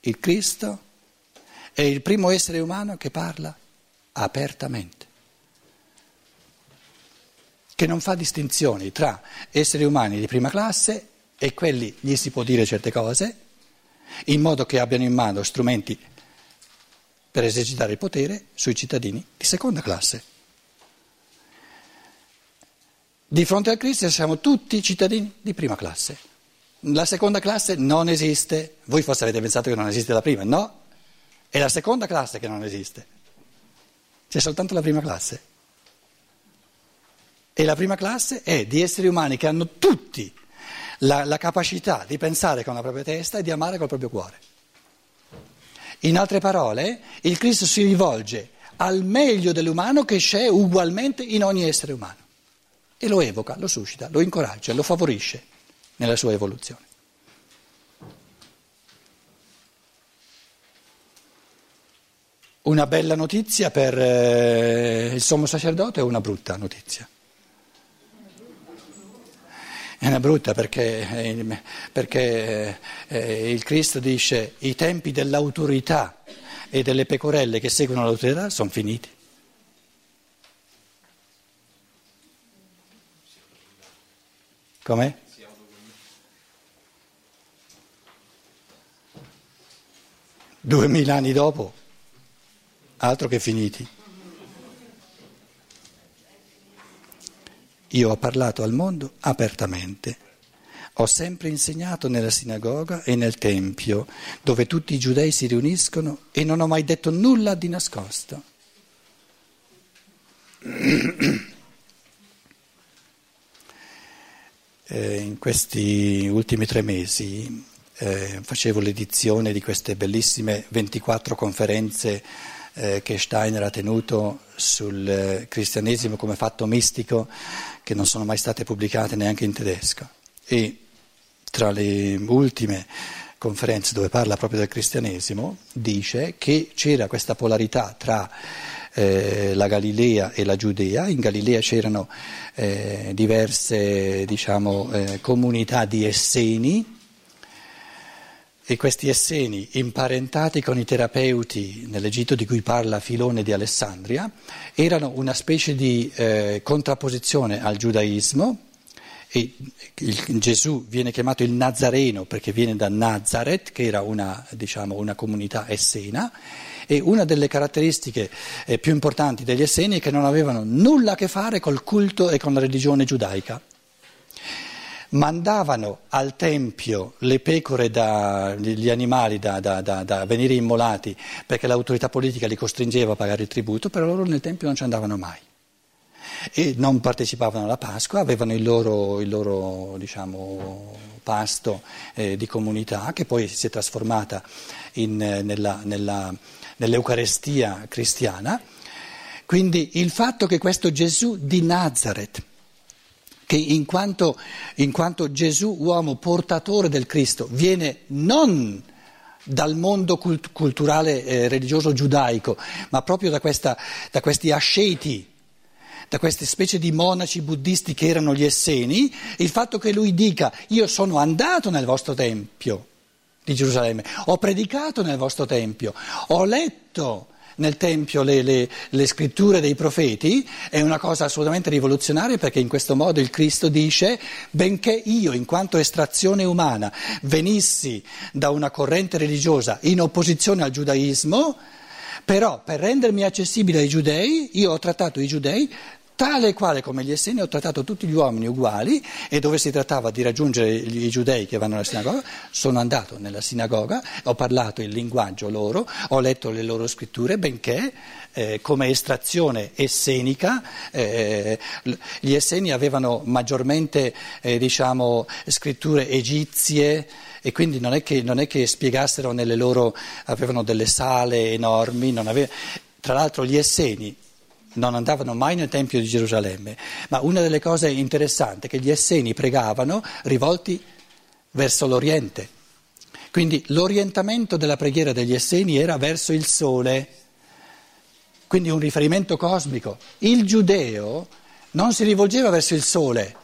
il Cristo è il primo essere umano che parla apertamente, che non fa distinzioni tra esseri umani di prima classe e quelli gli si può dire certe cose, in modo che abbiano in mano strumenti per esercitare il potere sui cittadini di seconda classe. Di fronte al Cristo siamo tutti cittadini di prima classe. La seconda classe non esiste. Voi forse avete pensato che non esiste la prima, no? È la seconda classe che non esiste. C'è soltanto la prima classe. E la prima classe è di esseri umani che hanno tutti la, la capacità di pensare con la propria testa e di amare col proprio cuore. In altre parole, il Cristo si rivolge al meglio dell'umano che c'è ugualmente in ogni essere umano e lo evoca, lo suscita, lo incoraggia, lo favorisce nella sua evoluzione. Una bella notizia per eh, il sommo sacerdote o una brutta notizia? È una brutta perché, eh, perché eh, il Cristo dice i tempi dell'autorità e delle pecorelle che seguono l'autorità sono finiti. Com'è? Duemila anni dopo, altro che finiti. Io ho parlato al mondo apertamente. Ho sempre insegnato nella sinagoga e nel tempio, dove tutti i giudei si riuniscono e non ho mai detto nulla di nascosto. Eh, in questi ultimi tre mesi eh, facevo l'edizione di queste bellissime 24 conferenze eh, che Steiner ha tenuto sul eh, cristianesimo come fatto mistico che non sono mai state pubblicate neanche in tedesco. E tra le ultime conferenze dove parla proprio del cristianesimo dice che c'era questa polarità tra eh, la Galilea e la Giudea. In Galilea c'erano eh, diverse diciamo, eh, comunità di Esseni e questi Esseni, imparentati con i terapeuti nell'Egitto di cui parla Filone di Alessandria, erano una specie di eh, contrapposizione al giudaismo. E il, Gesù viene chiamato il Nazareno perché viene da Nazareth, che era una, diciamo, una comunità essena, e una delle caratteristiche eh, più importanti degli Esseni è che non avevano nulla a che fare col culto e con la religione giudaica. Mandavano al tempio le pecore, da, gli animali da, da, da, venire immolati perché l'autorità politica li costringeva a pagare il tributo, però loro nel tempio non ci andavano mai e non partecipavano alla Pasqua, avevano il loro, il loro diciamo, pasto eh, di comunità che poi si è trasformata in, nella, nella nell'Eucarestia cristiana. Quindi il fatto che questo Gesù di Nazareth, che in quanto, in quanto Gesù uomo portatore del Cristo, viene non dal mondo cult- culturale eh, religioso giudaico, ma proprio da, questa, da questi asceti, da queste specie di monaci buddisti che erano gli Esseni, il fatto che lui dica io sono andato nel vostro tempio di Gerusalemme, ho predicato nel vostro tempio, ho letto nel Tempio le, le, le, scritture dei profeti, è una cosa assolutamente rivoluzionaria perché in questo modo il Cristo dice, benché io in quanto estrazione umana venissi da una corrente religiosa in opposizione al giudaismo, però per rendermi accessibile ai giudei, io ho trattato i giudei tale e quale come gli esseni ho trattato tutti gli uomini uguali e dove si trattava di raggiungere i giudei che vanno alla sinagoga, sono andato nella sinagoga, ho parlato il linguaggio loro, ho letto le loro scritture, benché eh, come estrazione essenica eh, gli esseni avevano maggiormente eh, diciamo, scritture egizie e quindi non è, che, non è che spiegassero nelle loro, avevano delle sale enormi, aveva, tra l'altro gli esseni non andavano mai nel Tempio di Gerusalemme, ma una delle cose interessanti è che gli Esseni pregavano rivolti verso l'Oriente. Quindi l'orientamento della preghiera degli Esseni era verso il sole, quindi un riferimento cosmico. Il giudeo non si rivolgeva verso il sole,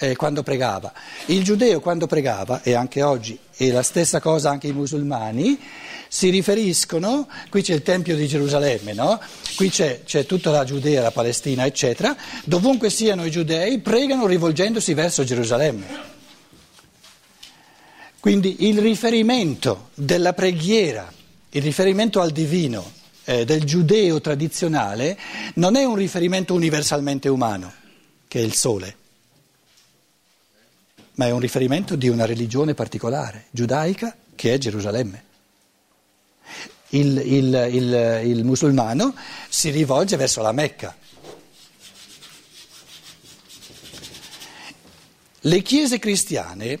eh, quando pregava. Il giudeo quando pregava, e anche oggi, e la stessa cosa anche i musulmani, si riferiscono, qui c'è il Tempio di Gerusalemme, no? qui c'è, c'è, tutta la Giudea, la Palestina, eccetera, dovunque siano i giudei pregano rivolgendosi verso Gerusalemme. Quindi il riferimento della preghiera, il riferimento al divino eh, del giudeo tradizionale non è un riferimento universalmente umano, che è il sole, ma è un riferimento di una religione particolare, giudaica, che è Gerusalemme. Il, il, il, il musulmano si rivolge verso la Mecca. Le chiese cristiane,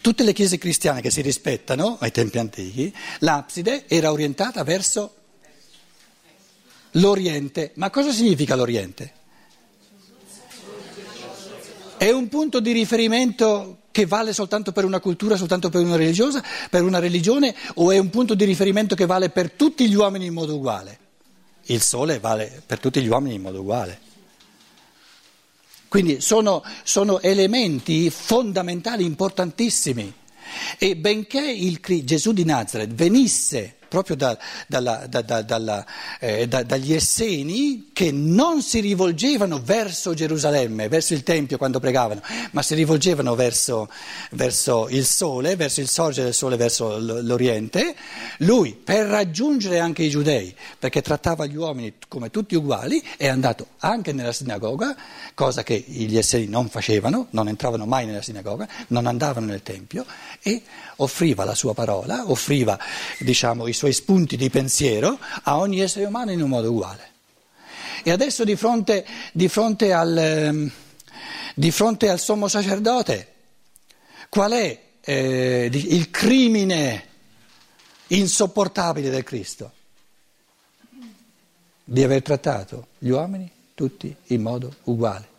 tutte le chiese cristiane che si rispettano ai tempi antichi, l'abside era orientata verso l'Oriente. Ma cosa significa l'Oriente? È un punto di riferimento che vale soltanto per una cultura, soltanto per una, per una religione, o è un punto di riferimento che vale per tutti gli uomini in modo uguale? Il sole vale per tutti gli uomini in modo uguale. Quindi sono, sono elementi fondamentali, importantissimi. E benché il, Gesù di Nazareth venisse proprio da, dalla, da, da, eh, dagli Esseni che non si rivolgevano verso Gerusalemme, verso il Tempio quando pregavano, ma si rivolgevano verso, verso il sole, verso il sorgere del sole, verso l'Oriente. Lui, per raggiungere anche i giudei, perché trattava gli uomini come tutti uguali, è andato anche nella sinagoga, cosa che gli Esseni non facevano, non entravano mai nella sinagoga, non andavano nel Tempio, e offriva la sua parola, offriva diciamo, i suoi spunti di pensiero a ogni essere umano in un modo uguale. E adesso di fronte, di fronte, al, ehm, di fronte al, sommo sacerdote, qual è eh, il crimine insopportabile del Cristo? Di aver trattato gli uomini tutti in modo uguale.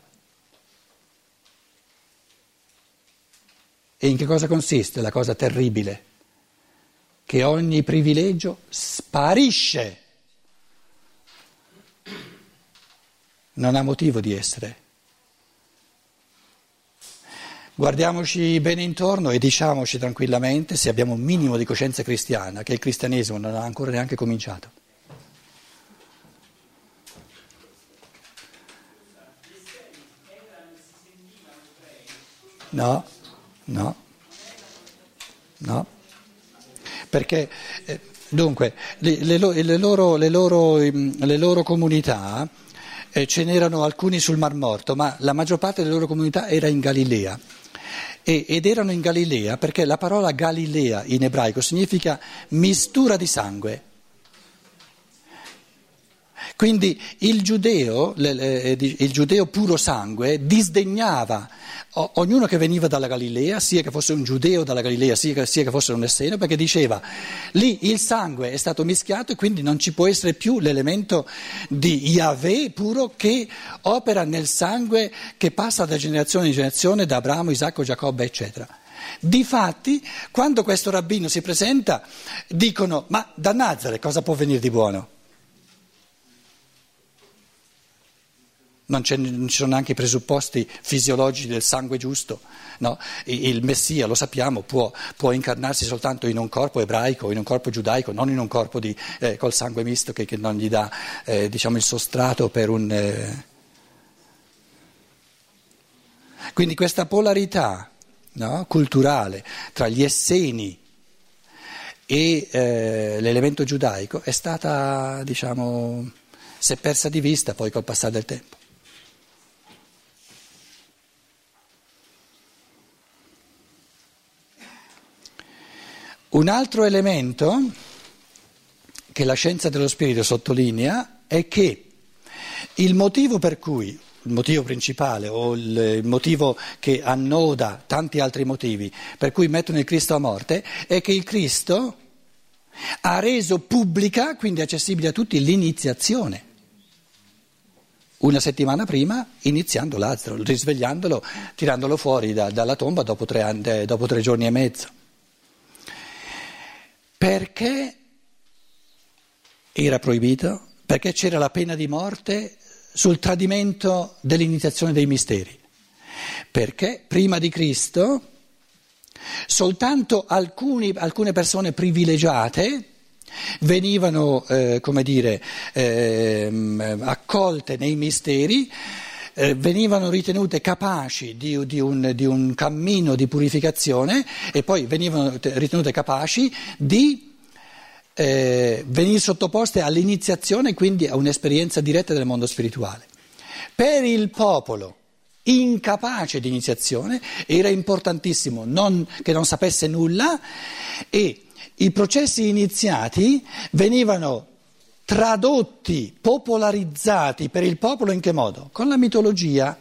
E in che cosa consiste la cosa terribile? Che ogni privilegio sparisce, non ha motivo di essere. Guardiamoci bene intorno e diciamoci tranquillamente, se abbiamo un minimo di coscienza cristiana, che il cristianesimo non ha ancora neanche cominciato. No. No, no, perché eh, dunque le, le, le, loro, loro, le, loro, comunità, eh, ce n'erano alcuni sul Mar Morto, ma la maggior parte delle loro comunità era in Galilea. E, ed erano in Galilea perché la parola Galilea in ebraico significa mistura di sangue. Quindi il giudeo, il giudeo puro sangue, disdegnava ognuno che veniva dalla Galilea, sia che fosse un giudeo dalla Galilea, sia che, sia che fosse un esseno, perché diceva lì il sangue è stato mischiato e quindi non ci può essere più l'elemento di Yahweh puro che opera nel sangue che passa da generazione in generazione, da Abramo, Isacco, Giacobbe, eccetera. Difatti, quando questo rabbino si presenta, dicono: Ma da Nazare cosa può venire di buono? Non, non, ci sono neanche i presupposti fisiologici del sangue giusto. No? Il Messia, lo sappiamo, può, può, incarnarsi soltanto in un corpo ebraico, in un corpo giudaico, non in un corpo di, eh, col sangue misto che, che, non gli dà eh, diciamo, il sostrato per un... Eh... Quindi questa polarità no? culturale tra gli esseni e eh, l'elemento giudaico è stata, diciamo, si è persa di vista poi col passare del tempo. Un altro elemento che la scienza dello spirito sottolinea è che il motivo per cui, il motivo principale o il motivo che annoda tanti altri motivi per cui mettono il Cristo a morte è che il Cristo ha reso pubblica, quindi accessibile a tutti, l'iniziazione. Una settimana prima iniziando Lazzaro, risvegliandolo, tirandolo fuori da, dalla tomba dopo tre, dopo tre giorni e mezzo. Perché era proibito? Perché c'era la pena di morte sul tradimento dell'iniziazione dei misteri. Perché prima di Cristo soltanto alcuni, alcune persone privilegiate venivano, eh, come dire, eh, accolte nei misteri, eh, venivano ritenute capaci di, di, un, di, un, cammino di purificazione e poi venivano ritenute capaci di eh, venire sottoposte all'iniziazione, quindi a un'esperienza diretta del mondo spirituale. Per il popolo incapace di iniziazione era importantissimo non, che non sapesse nulla e i processi iniziati venivano tradotti, popolarizzati per il popolo in che modo? Con la mitologia.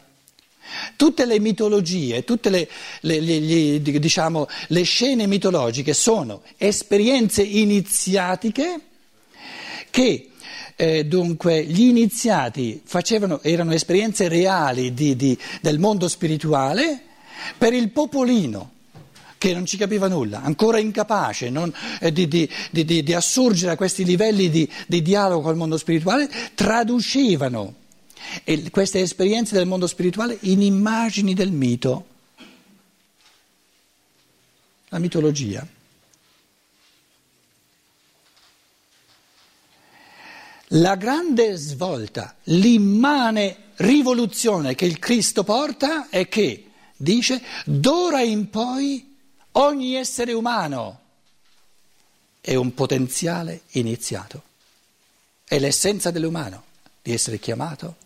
Tutte le mitologie, tutte le, le, le, diciamo, le scene mitologiche sono esperienze iniziatiche che eh, dunque gli iniziati facevano, erano esperienze reali di, di, del mondo spirituale per il popolino che non ci capiva nulla, ancora incapace non, eh, di, di, di, di, assurgere a questi livelli di, dialogo col mondo spirituale, traducevano queste esperienze del mondo spirituale in immagini del mito, la mitologia. La grande svolta, l'immane rivoluzione che il Cristo porta è che, dice, d'ora in poi Ogni essere umano è un potenziale iniziato. È l'essenza dell'umano di essere chiamato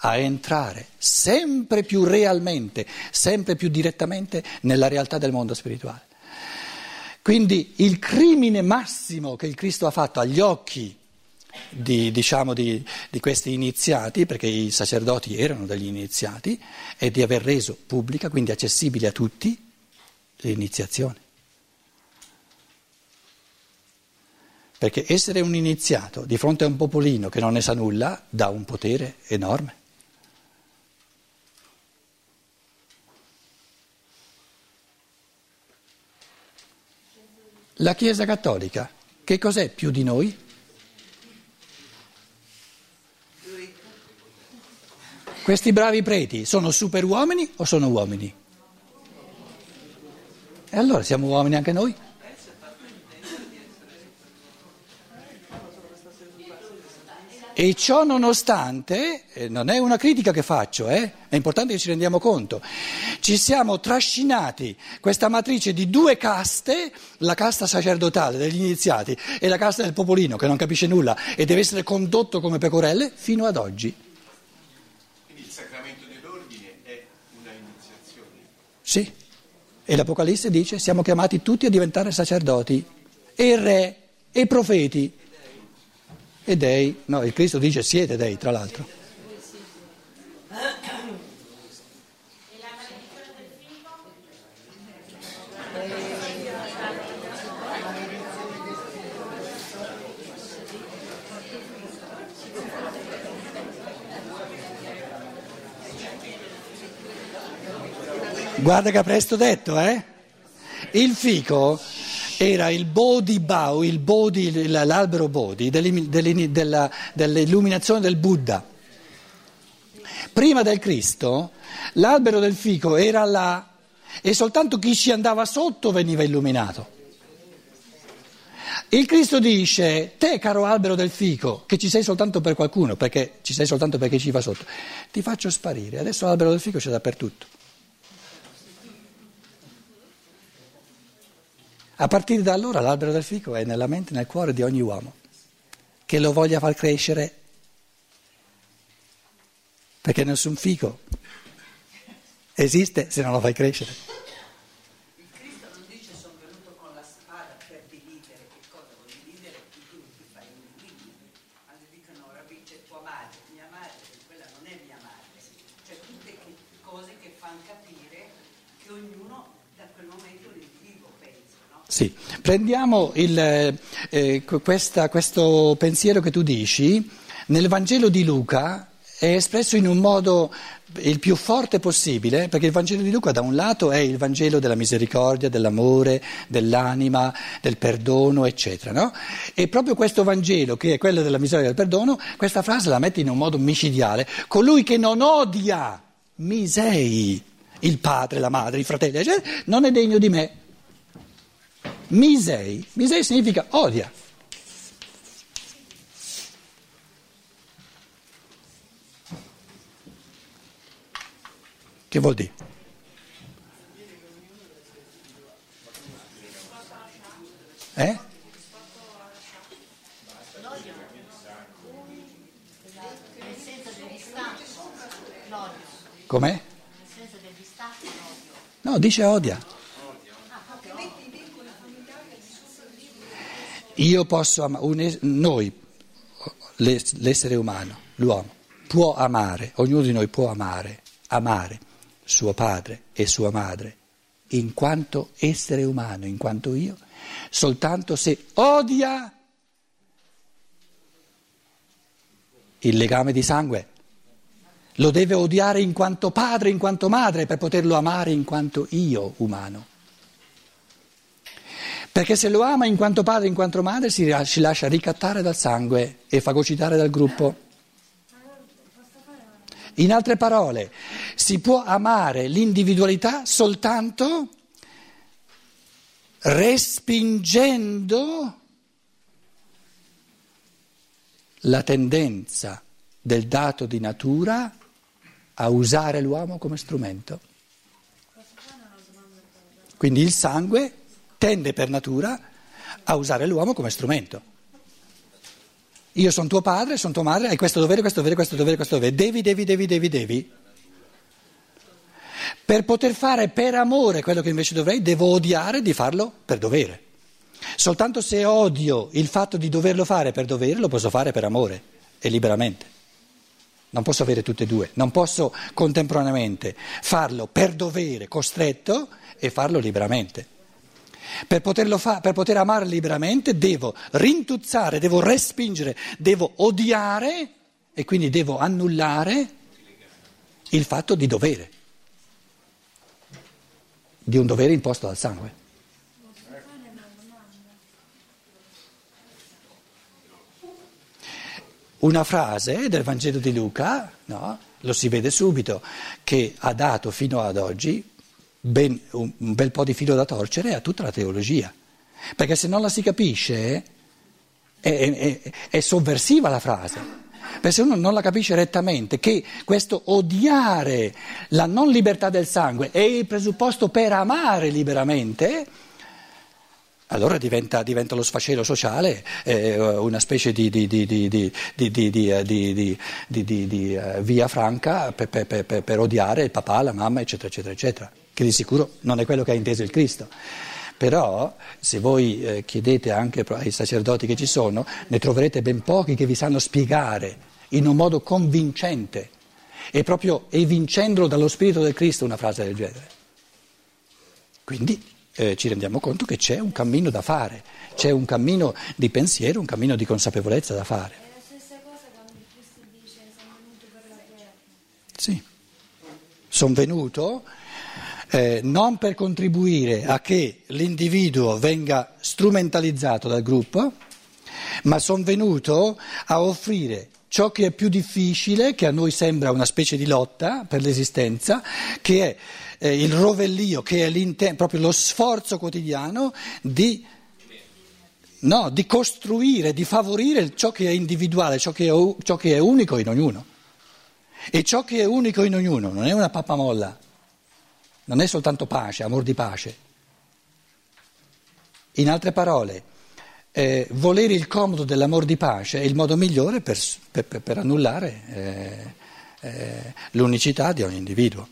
a entrare sempre più realmente, sempre più direttamente nella realtà del mondo spirituale. Quindi il crimine massimo che il Cristo ha fatto agli occhi di, diciamo, di, di, questi iniziati, perché i sacerdoti erano degli iniziati, è di aver reso pubblica, quindi accessibile a tutti, l'iniziazione. Perché essere un iniziato di fronte a un popolino che non ne sa nulla dà un potere enorme. La Chiesa Cattolica, che cos'è più di noi? Questi bravi preti sono superuomini o sono uomini? E allora siamo uomini anche noi? E ciò nonostante, eh, non è una critica che faccio, eh, è importante che ci rendiamo conto, ci siamo trascinati questa matrice di due caste, la casta sacerdotale degli iniziati e la casta del popolino che non capisce nulla e deve essere condotto come pecorelle fino ad oggi. Quindi il sacramento dell'ordine è una iniziazione? Sì. E l'Apocalisse dice siamo chiamati tutti a diventare sacerdoti, e re, e profeti, e dei. No, il Cristo dice siete dei, tra l'altro. Guarda che presto detto, eh? Il fico era il Bodhi Bau, il Bodhi, l'albero Bodhi dell'illuminazione del Buddha. Prima del Cristo l'albero del fico era là e soltanto chi ci andava sotto veniva illuminato. Il Cristo dice, te caro albero del fico, che ci sei soltanto per qualcuno, perché ci sei soltanto perché ci va sotto, ti faccio sparire, adesso l'albero del fico c'è dappertutto. A partire da allora l'albero del fico è nella mente e nel cuore di ogni uomo che lo voglia far crescere, perché nessun fico esiste se non lo fai crescere. Il Cristo non dice sono venuto con la spada per dividere, che cosa vuol dividere? Tu ti fai un quindi. Quando dicono Rabbi c'è tua madre, mia madre, quella non è mia madre. Cioè tutte cose che fanno capire che ognuno da quel momento un individuo pensa. Sì, prendiamo il, eh, questa, questo pensiero che tu dici, nel Vangelo di Luca è espresso in un modo il più forte possibile, perché il Vangelo di Luca da un lato è il Vangelo della misericordia, dell'amore, dell'anima, del perdono, eccetera, no? E proprio questo Vangelo, che è quello della misericordia e del perdono, questa frase la mette in un modo micidiale, colui che non odia misei il padre, la madre, i fratelli, eccetera, non è degno di me. Misei, misei significa odia. Che vuol dire? Eh? Com'è? No, dice odia. Io posso amare, noi, l'ess- l'essere umano, l'uomo, può amare, ognuno di noi può amare, amare suo padre e sua madre, in quanto essere umano, in quanto io, soltanto se odia il legame di sangue. Lo deve odiare in quanto padre, in quanto madre, per poterlo amare in quanto io umano. Perché se lo ama in quanto padre, in quanto madre, si, si lascia ricattare dal sangue e fagocitare dal gruppo. In altre parole, si può amare l'individualità soltanto respingendo la tendenza del dato di natura a usare l'uomo come strumento. Quindi il sangue tende per natura a usare l'uomo come strumento. Io sono tuo padre, sono tua madre, hai questo dovere, questo dovere, questo dovere, questo dovere. Devi, devi, devi, devi, devi. Per poter fare per amore quello che invece dovrei, devo odiare di farlo per dovere. Soltanto se odio il fatto di doverlo fare per dovere, lo posso fare per amore e liberamente. Non posso avere tutte e due, non posso contemporaneamente farlo per dovere, costretto, e farlo liberamente. Per, fa- per poter amare liberamente devo rintuzzare, devo respingere, devo odiare e quindi devo annullare il fatto di dovere, di un dovere imposto dal sangue. Una frase del Vangelo di Luca, no? lo si vede subito, che ha dato fino ad oggi ben, un, bel po' di filo da torcere a tutta la teologia, perché se non la si capisce è, è, è sovversiva la frase. Perché se uno non la capisce rettamente, che questo odiare la non libertà del sangue è il presupposto per amare liberamente, allora diventa, diventa, lo sfacelo sociale eh, una specie di, di, uh, via franca per, per, per, per, odiare il papà, la mamma, eccetera, eccetera, eccetera, che di sicuro non è quello che ha inteso il Cristo. Però se voi eh, chiedete anche ai sacerdoti che ci sono, ne troverete ben pochi che vi sanno spiegare in un modo convincente e proprio evincendolo dallo Spirito del Cristo una frase del genere. Quindi eh, ci rendiamo conto che c'è un cammino da fare, c'è un cammino di pensiero, un cammino di consapevolezza da fare. È la stessa cosa quando Cristo dice sono venuto per la terra. Sì, sono venuto eh, non per contribuire a che l'individuo venga strumentalizzato dal gruppo, ma sono venuto a offrire ciò che è più difficile, che a noi sembra una specie di lotta per l'esistenza, che è eh, il rovellio, che è proprio lo sforzo quotidiano di, no, di, costruire, di favorire ciò che è individuale, ciò che è, ciò che è unico in ognuno. E ciò che è unico in ognuno non è una pappamolla, non è soltanto pace, amor di pace. In altre parole, eh, volere il comodo dell'amor di pace è il modo migliore per, per, per annullare eh, eh, l'unicità di ogni individuo.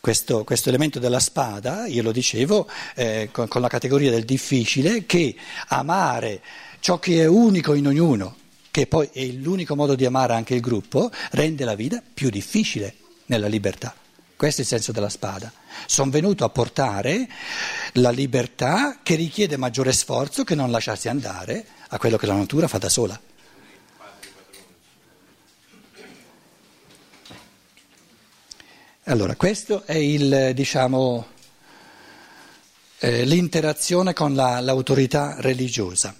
Questo, questo, elemento della spada, io lo dicevo, eh, con, con la categoria del difficile, che amare ciò che è unico in ognuno, che poi è l'unico modo di amare anche il gruppo, rende la vita più difficile nella libertà. Questo è il senso della spada. Sono venuto a portare la libertà che richiede maggiore sforzo che non lasciarsi andare a quello che la natura fa da sola. Allora, questo è il, diciamo, eh, l'interazione con la, l'autorità religiosa.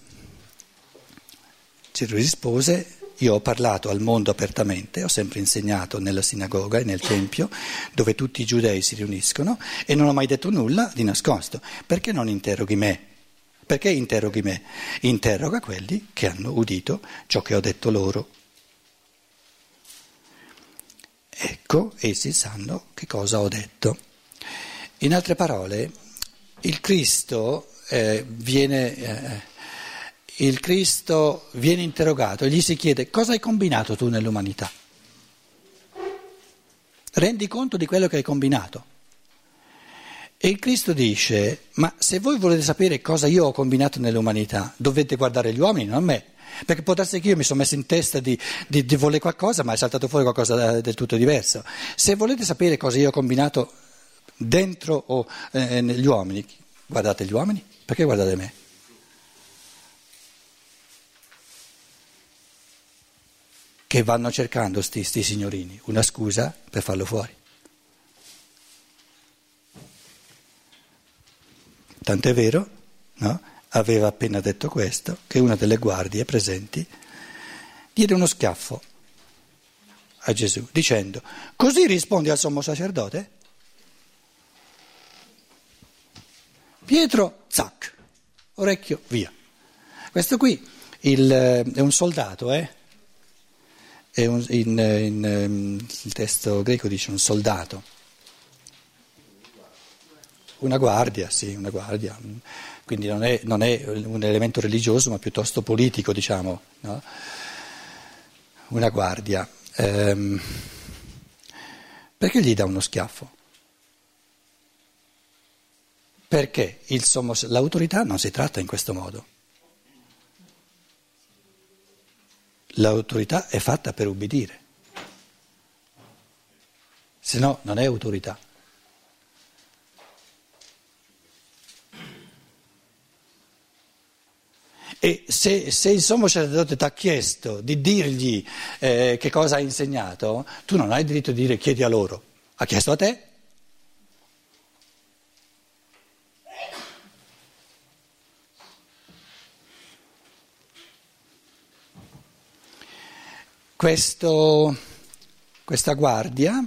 Ci rispose io ho parlato al mondo apertamente, ho sempre insegnato nella sinagoga e nel tempio dove tutti i giudei si riuniscono e non ho mai detto nulla di nascosto. Perché non interroghi me? Perché interroghi me? Interroga quelli che hanno udito ciò che ho detto loro. Ecco, essi sanno che cosa ho detto. In altre parole, il Cristo eh, viene... Eh, il Cristo viene interrogato e gli si chiede cosa hai combinato tu nell'umanità? Rendi conto di quello che hai combinato. E il Cristo dice, ma se voi volete sapere cosa io ho combinato nell'umanità, dovete guardare gli uomini, non me. Perché può darsi che io mi sono messo in testa di, di, di voler qualcosa, ma è saltato fuori qualcosa del tutto diverso. Se volete sapere cosa io ho combinato dentro o eh, negli uomini, guardate gli uomini, perché guardate me? Che vanno cercando sti, signorini una scusa per farlo fuori. Tant'è vero, no? aveva appena detto questo, che una delle guardie presenti diede uno schiaffo a Gesù, dicendo, così rispondi al sommo sacerdote? Pietro, zac, orecchio, via. Questo qui il, è un soldato, eh? Un, in, in, ehm, il testo greco dice un soldato, una guardia, sì, una guardia, quindi non è, non è un elemento religioso ma piuttosto politico, diciamo, no? una guardia. Ehm, perché gli dà uno schiaffo? Perché sommo, l'autorità non si tratta in questo modo. L'autorità è fatta per ubbidire, se no non è autorità. E se, se, il sommo sacerdote ti ha chiesto di dirgli eh, che cosa ha insegnato, tu non hai diritto di dire chiedi a loro, ha chiesto a te. Questo, questa guardia,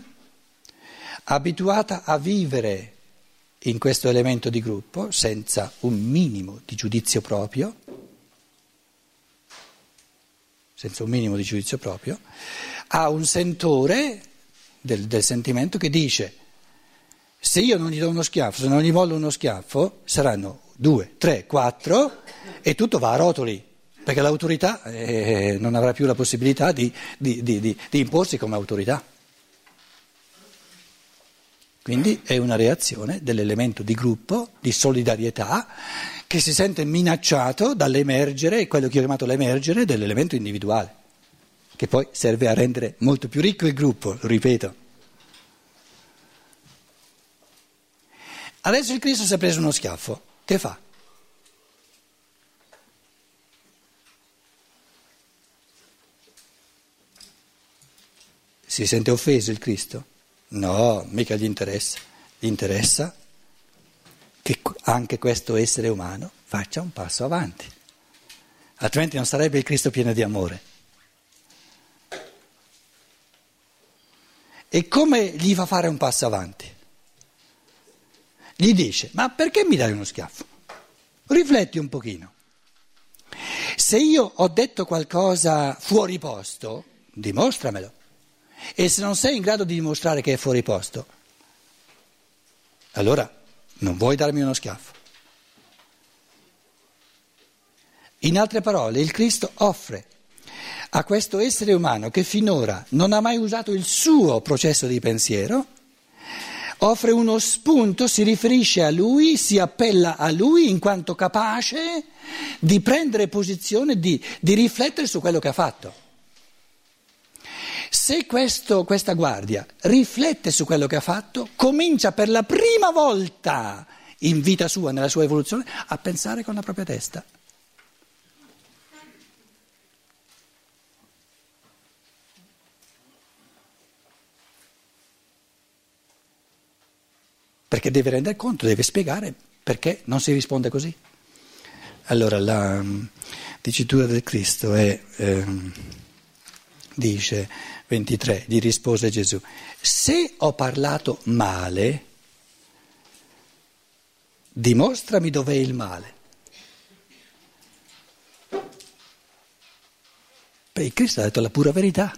abituata a vivere in questo elemento di gruppo senza un minimo di giudizio proprio, senza un minimo di giudizio proprio, ha un sentore del, del sentimento che dice se io non gli do uno schiaffo, se non gli voglio uno schiaffo, saranno due, tre, quattro e tutto va a rotoli perché l'autorità eh, non avrà più la possibilità di, di, di, di imporsi come autorità. Quindi è una reazione dell'elemento di gruppo, di solidarietà, che si sente minacciato dall'emergere, quello che ho chiamato l'emergere dell'elemento individuale, che poi serve a rendere molto più ricco il gruppo, lo ripeto. Adesso il Cristo si è preso uno schiaffo, che fa? Si sente offeso il Cristo? No, mica gli interessa. Gli interessa che anche questo essere umano faccia un passo avanti. Altrimenti non sarebbe il Cristo pieno di amore. E come gli fa fare un passo avanti? Gli dice, ma perché mi dai uno schiaffo? Rifletti un pochino. Se io ho detto qualcosa fuori posto, dimostramelo. E se non sei in grado di dimostrare che è fuori posto, allora non vuoi darmi uno schiaffo. In altre parole, il Cristo offre a questo essere umano che finora non ha mai usato il suo processo di pensiero, offre uno spunto, si riferisce a lui, si appella a lui in quanto capace di prendere posizione, di, di riflettere su quello che ha fatto. Se questo, questa guardia riflette su quello che ha fatto, comincia per la prima volta in vita sua, nella sua evoluzione, a pensare con la propria testa. Perché deve rendere conto, deve spiegare perché non si risponde così. Allora la dicitura del Cristo è... Eh, dice 23, gli rispose Gesù, se ho parlato male, dimostrami dov'è il male. Beh, Cristo ha detto la pura verità.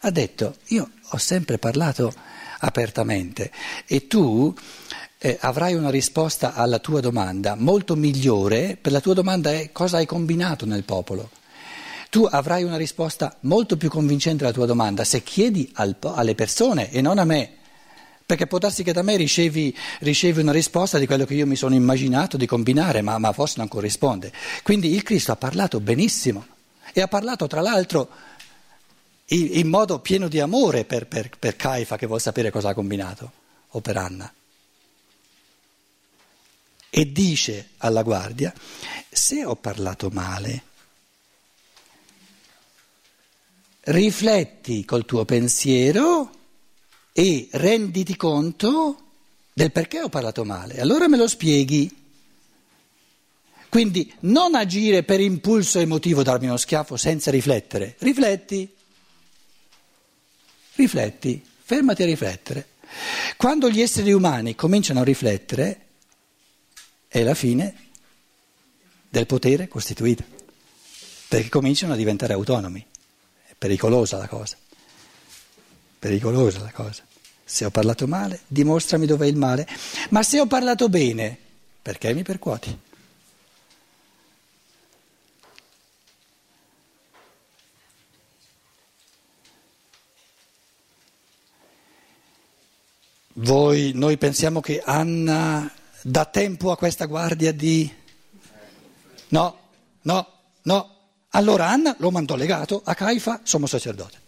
Ha detto, io ho sempre parlato apertamente e tu eh, avrai una risposta alla tua domanda molto migliore, per la tua domanda è cosa hai combinato nel popolo. Tu avrai una risposta molto più convincente alla tua domanda se chiedi al, alle persone e non a me. Perché può darsi che da me ricevi, ricevi, una risposta di quello che io mi sono immaginato di combinare, ma, ma forse non corrisponde. Quindi il Cristo ha parlato benissimo e ha parlato tra l'altro in, modo pieno di amore per, per, per Caifa che vuol sapere cosa ha combinato, o per Anna. E dice alla guardia, se ho parlato male, rifletti col tuo pensiero e renditi conto del perché ho parlato male. Allora me lo spieghi. Quindi non agire per impulso emotivo, darmi uno schiaffo senza riflettere. Rifletti. Rifletti, fermati a riflettere. Quando gli esseri umani cominciano a riflettere, è la fine del potere costituito, perché cominciano a diventare autonomi. Pericolosa la cosa. Pericolosa la cosa. Se ho parlato male, dimostrami dov'è il male. Ma se ho parlato bene, perché mi percuoti? Voi, noi pensiamo che Anna dà tempo a questa guardia di... No, no, no. Allora Anna lo mandò legato a Caifa, sommo sacerdote.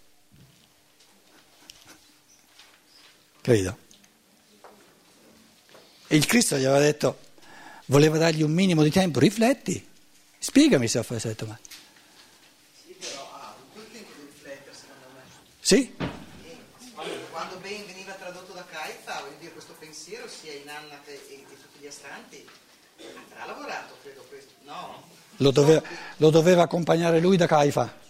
Capito? E il Cristo gli aveva detto, voleva dargli un minimo di tempo, rifletti, spiegami se ho fatto male. Sì, però ha avuto il tempo di riflettere, secondo me. Sì? Quando ben veniva tradotto da Caifa, voglio dire, questo pensiero sia in Anna che e tutti gli astanti, avrà lavorato, credo, questo. No? Lo doveva, lo doveva accompagnare lui da Caifa.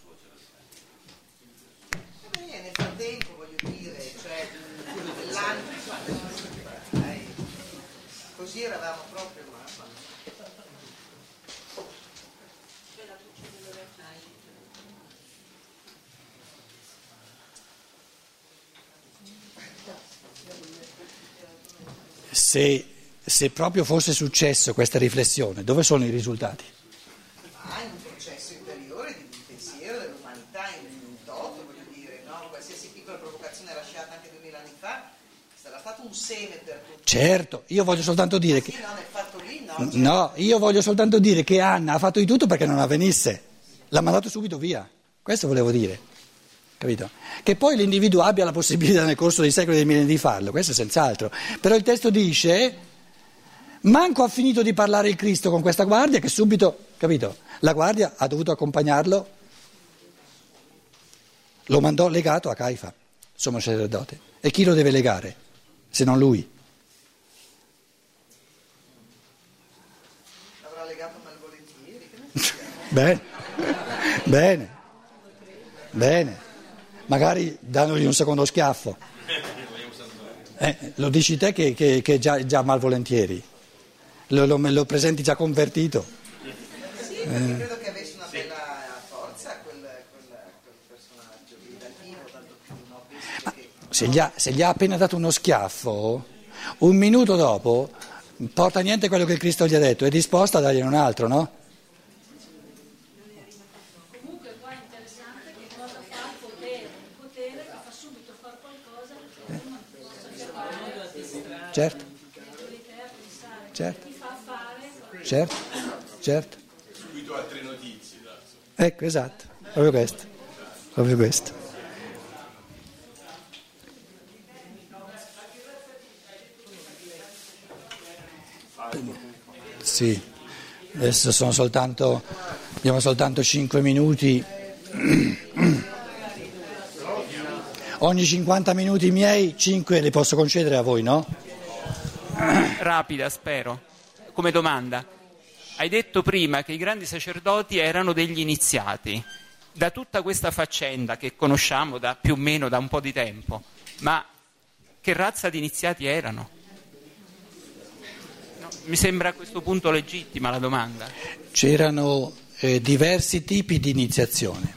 Se, se proprio fosse successo questa riflessione, dove sono i risultati? Ma in un processo interiore di di pensiero dell'umanità in in toto, voglio dire, no? qualsiasi piccola provocazione lasciata anche duemila anni fa sarà stato un seme per tutti. Certo, io voglio soltanto dire che... Lì, no? cioè, No, io voglio soltanto dire che Anna ha fatto di tutto perché non avvenisse. L'ha mandato subito via. Questo volevo dire. Capito? Che poi l'individuo abbia la possibilità nel corso dei secoli e dei millenni di farlo, questo senz'altro. Però il testo dice, manco ha finito di parlare il Cristo con questa guardia che subito, capito? La guardia ha dovuto accompagnarlo, lo mandò legato a Caifa, sommo sacerdote. E chi lo deve legare, se non lui? l'avrà legato malvolentieri? Bene, bene, bene. Magari dandogli un secondo schiaffo. Eh, lo dici te che, che, che già, già malvolentieri. Lo, lo, lo presenti già convertito. Sì, perché credo che avesse una bella forza quel, quel, quel personaggio lì dal vivo, tanto più, no? Visto che... Se gli, ha, se gli ha appena dato uno schiaffo, un minuto dopo, porta niente quello che il Cristo gli ha detto, è disposto a dargli un altro, no? Comunque qua è interessante che cosa fa il potere, il potere che fa subito fare qualcosa che uno non possa fermare, Certo, certo, certo, certo. Subito altre notizie. Ecco, esatto, proprio questo, proprio questo. Sì, adesso sono soltanto, abbiamo soltanto 5 minuti. Ogni 50 minuti miei, 5 li posso concedere a voi, no? rapida, spero, come domanda. Hai detto prima che i grandi sacerdoti erano degli iniziati. da tutta questa faccenda che conosciamo da più o meno da un po' di tempo, ma che razza di iniziati erano? Mi sembra a questo punto legittima la domanda. C'erano eh, diversi tipi di iniziazione.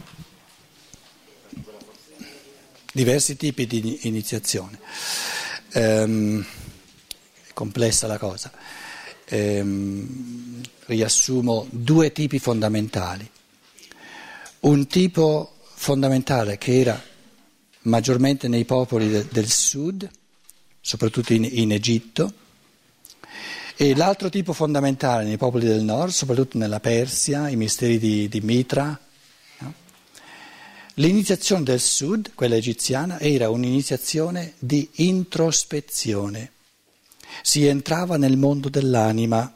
Diversi tipi di iniziazione. Ehm, è complessa la cosa. Ehm, riassumo due tipi fondamentali. Un tipo fondamentale che era maggiormente nei popoli de, del sud, soprattutto in, in, Egitto, e l'altro tipo fondamentale nei popoli del nord, soprattutto nella Persia, i misteri di, di Mitra. No? L'iniziazione del sud, quella egiziana, era un'iniziazione di introspezione. Si entrava nel mondo dell'anima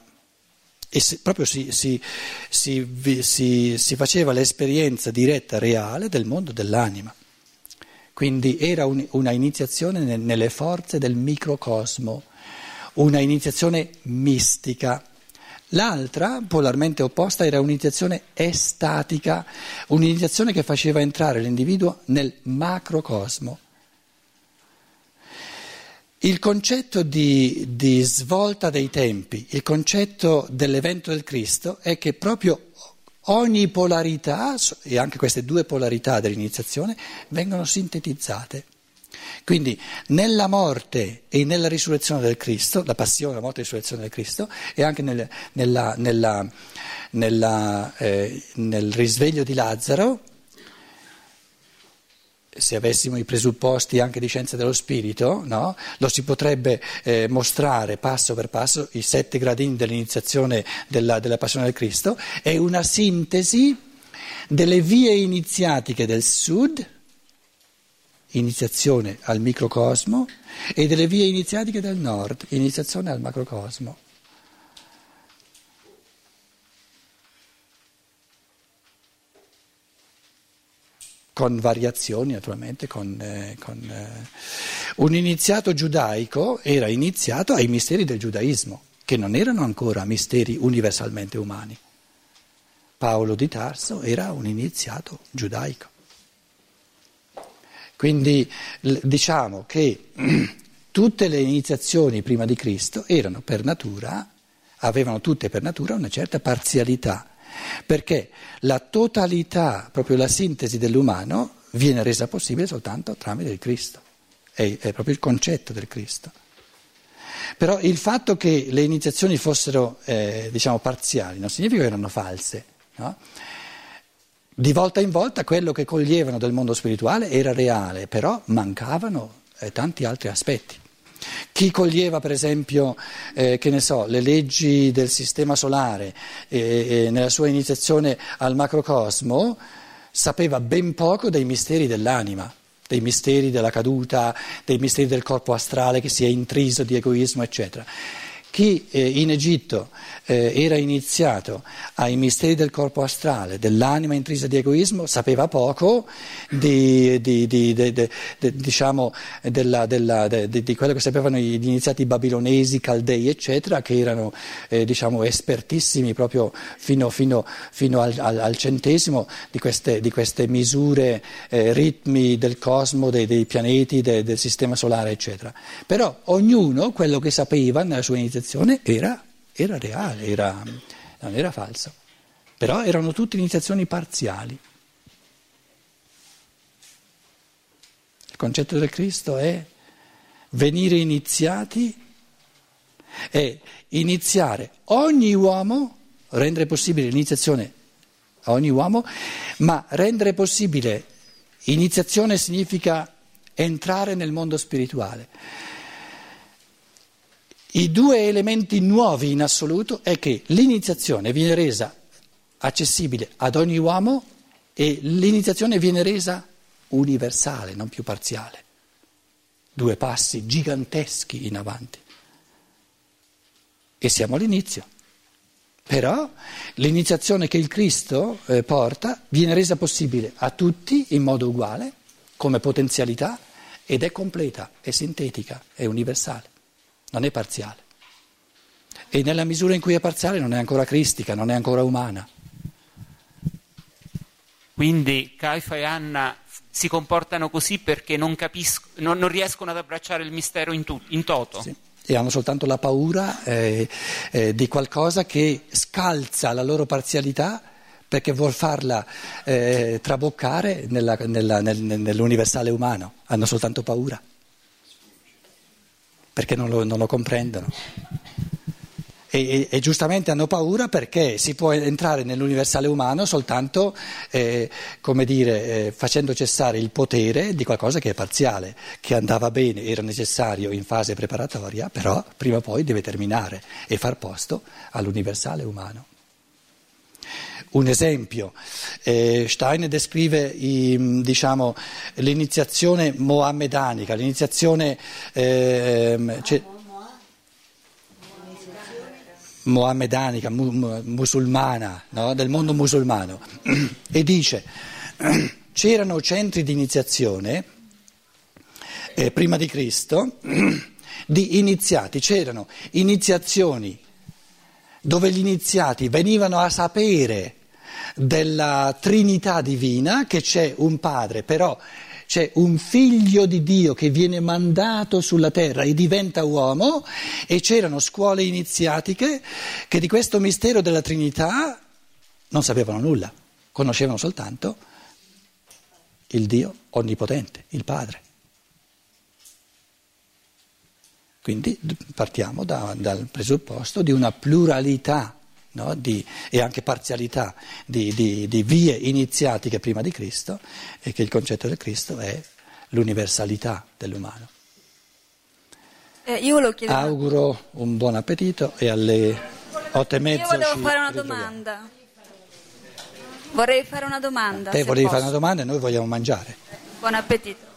e si, proprio si, si, si, faceva l'esperienza diretta, reale del mondo dell'anima. Quindi era un, una iniziazione nelle forze del microcosmo, una iniziazione mistica. L'altra, polarmente opposta, era un'iniziazione estatica, un'iniziazione che faceva entrare l'individuo nel macrocosmo. Il concetto di, di, svolta dei tempi, il concetto dell'evento del Cristo è che proprio ogni polarità, e anche queste due polarità dell'iniziazione, vengono sintetizzate. Quindi nella morte e nella risurrezione del Cristo, la passione, la morte e la risurrezione del Cristo, e anche nel, nella, nella, nella, eh, nel risveglio di Lazzaro, se avessimo i presupposti anche di scienza dello spirito, no? lo si potrebbe eh, mostrare passo per passo, i sette gradini dell'iniziazione della, della passione del Cristo, è una sintesi delle vie iniziatiche del Sud, iniziazione al microcosmo, e delle vie iniziatiche del Nord, iniziazione al macrocosmo. con variazioni naturalmente, con, eh, con, eh. un iniziato giudaico era iniziato ai misteri del giudaismo, che non erano ancora misteri universalmente umani. Paolo di Tarso era un iniziato giudaico. Quindi diciamo che tutte le iniziazioni prima di Cristo erano per natura, avevano tutte per natura una certa parzialità perché la totalità, proprio la sintesi dell'umano, viene resa possibile soltanto tramite il Cristo, è, è proprio il concetto del Cristo. Però il fatto che le iniziazioni fossero, eh, diciamo, parziali non significa che erano false. No? Di volta in volta quello che coglievano del mondo spirituale era reale, però mancavano eh, tanti altri aspetti. Chi coglieva per esempio eh, so, le leggi del sistema solare eh, nella sua iniziazione al macrocosmo sapeva ben poco dei misteri dell'anima, dei misteri della caduta, dei misteri del corpo astrale che si è intriso di egoismo, eccetera. Chi eh, in Egitto eh, era iniziato ai misteri del corpo astrale, dell'anima intrisa di egoismo, sapeva poco di, di, di, diciamo, della, della, di, quello che sapevano gli iniziati babilonesi, caldei, eccetera, che erano eh, diciamo, espertissimi proprio fino, fino, fino al, al, al, centesimo di queste, queste misure, eh, ritmi del cosmo, dei, dei pianeti, de, del sistema solare, eccetera. Però ognuno quello che sapeva nella sua iniziazione iniziazione era, era reale, era, non era falso, però erano tutte iniziazioni parziali. Il concetto del Cristo è venire iniziati, è iniziare ogni uomo, rendere possibile l'iniziazione a ogni uomo, ma rendere possibile iniziazione significa entrare nel mondo spirituale. I due elementi nuovi in assoluto è che l'iniziazione viene resa accessibile ad ogni uomo e l'iniziazione viene resa universale, non più parziale. Due passi giganteschi in avanti. E siamo all'inizio. Però l'iniziazione che il Cristo eh, porta viene resa possibile a tutti in modo uguale, come potenzialità, ed è completa, è sintetica, è universale non è parziale. E nella misura in cui è parziale non è ancora cristica, non è ancora umana. Quindi Caifa e Anna si comportano così perché non, capisco, non, non riescono ad abbracciare il mistero in, tu, in toto. Sì. E hanno soltanto la paura eh, eh, di qualcosa che scalza la loro parzialità perché vuol farla eh, traboccare nella, nella, nel, nell'universale umano. Hanno soltanto paura perché non lo, non lo comprendono. E, e, e, giustamente hanno paura perché si può entrare nell'universale umano soltanto eh, dire, eh, facendo cessare il potere di qualcosa che è parziale, che andava bene, era necessario in fase preparatoria, però prima o poi deve terminare e far posto all'universale umano. Un esempio, eh, Stein descrive i, diciamo, l'iniziazione mohammedanica, l'iniziazione... Eh, cioè, mohammedanica, mu, musulmana, no? del mondo musulmano, e dice c'erano centri di iniziazione eh, prima di Cristo di iniziati, c'erano iniziazioni dove gli iniziati venivano a sapere della Trinità divina, che c'è un Padre, però c'è un figlio di Dio che viene mandato sulla terra e diventa uomo e c'erano scuole iniziatiche che di questo mistero della Trinità non sapevano nulla, conoscevano soltanto il Dio onnipotente, il Padre. Quindi partiamo da, dal presupposto di una pluralità no? di, e anche parzialità di, di, di, vie iniziatiche prima di Cristo e che il concetto del Cristo è l'universalità dell'umano. Eh. Auguro un buon appetito e alle otto e mezza. Io volevo fare una domanda. Vorrei fare una domanda. Te volevi posso. fare una domanda e noi vogliamo mangiare. Buon appetito.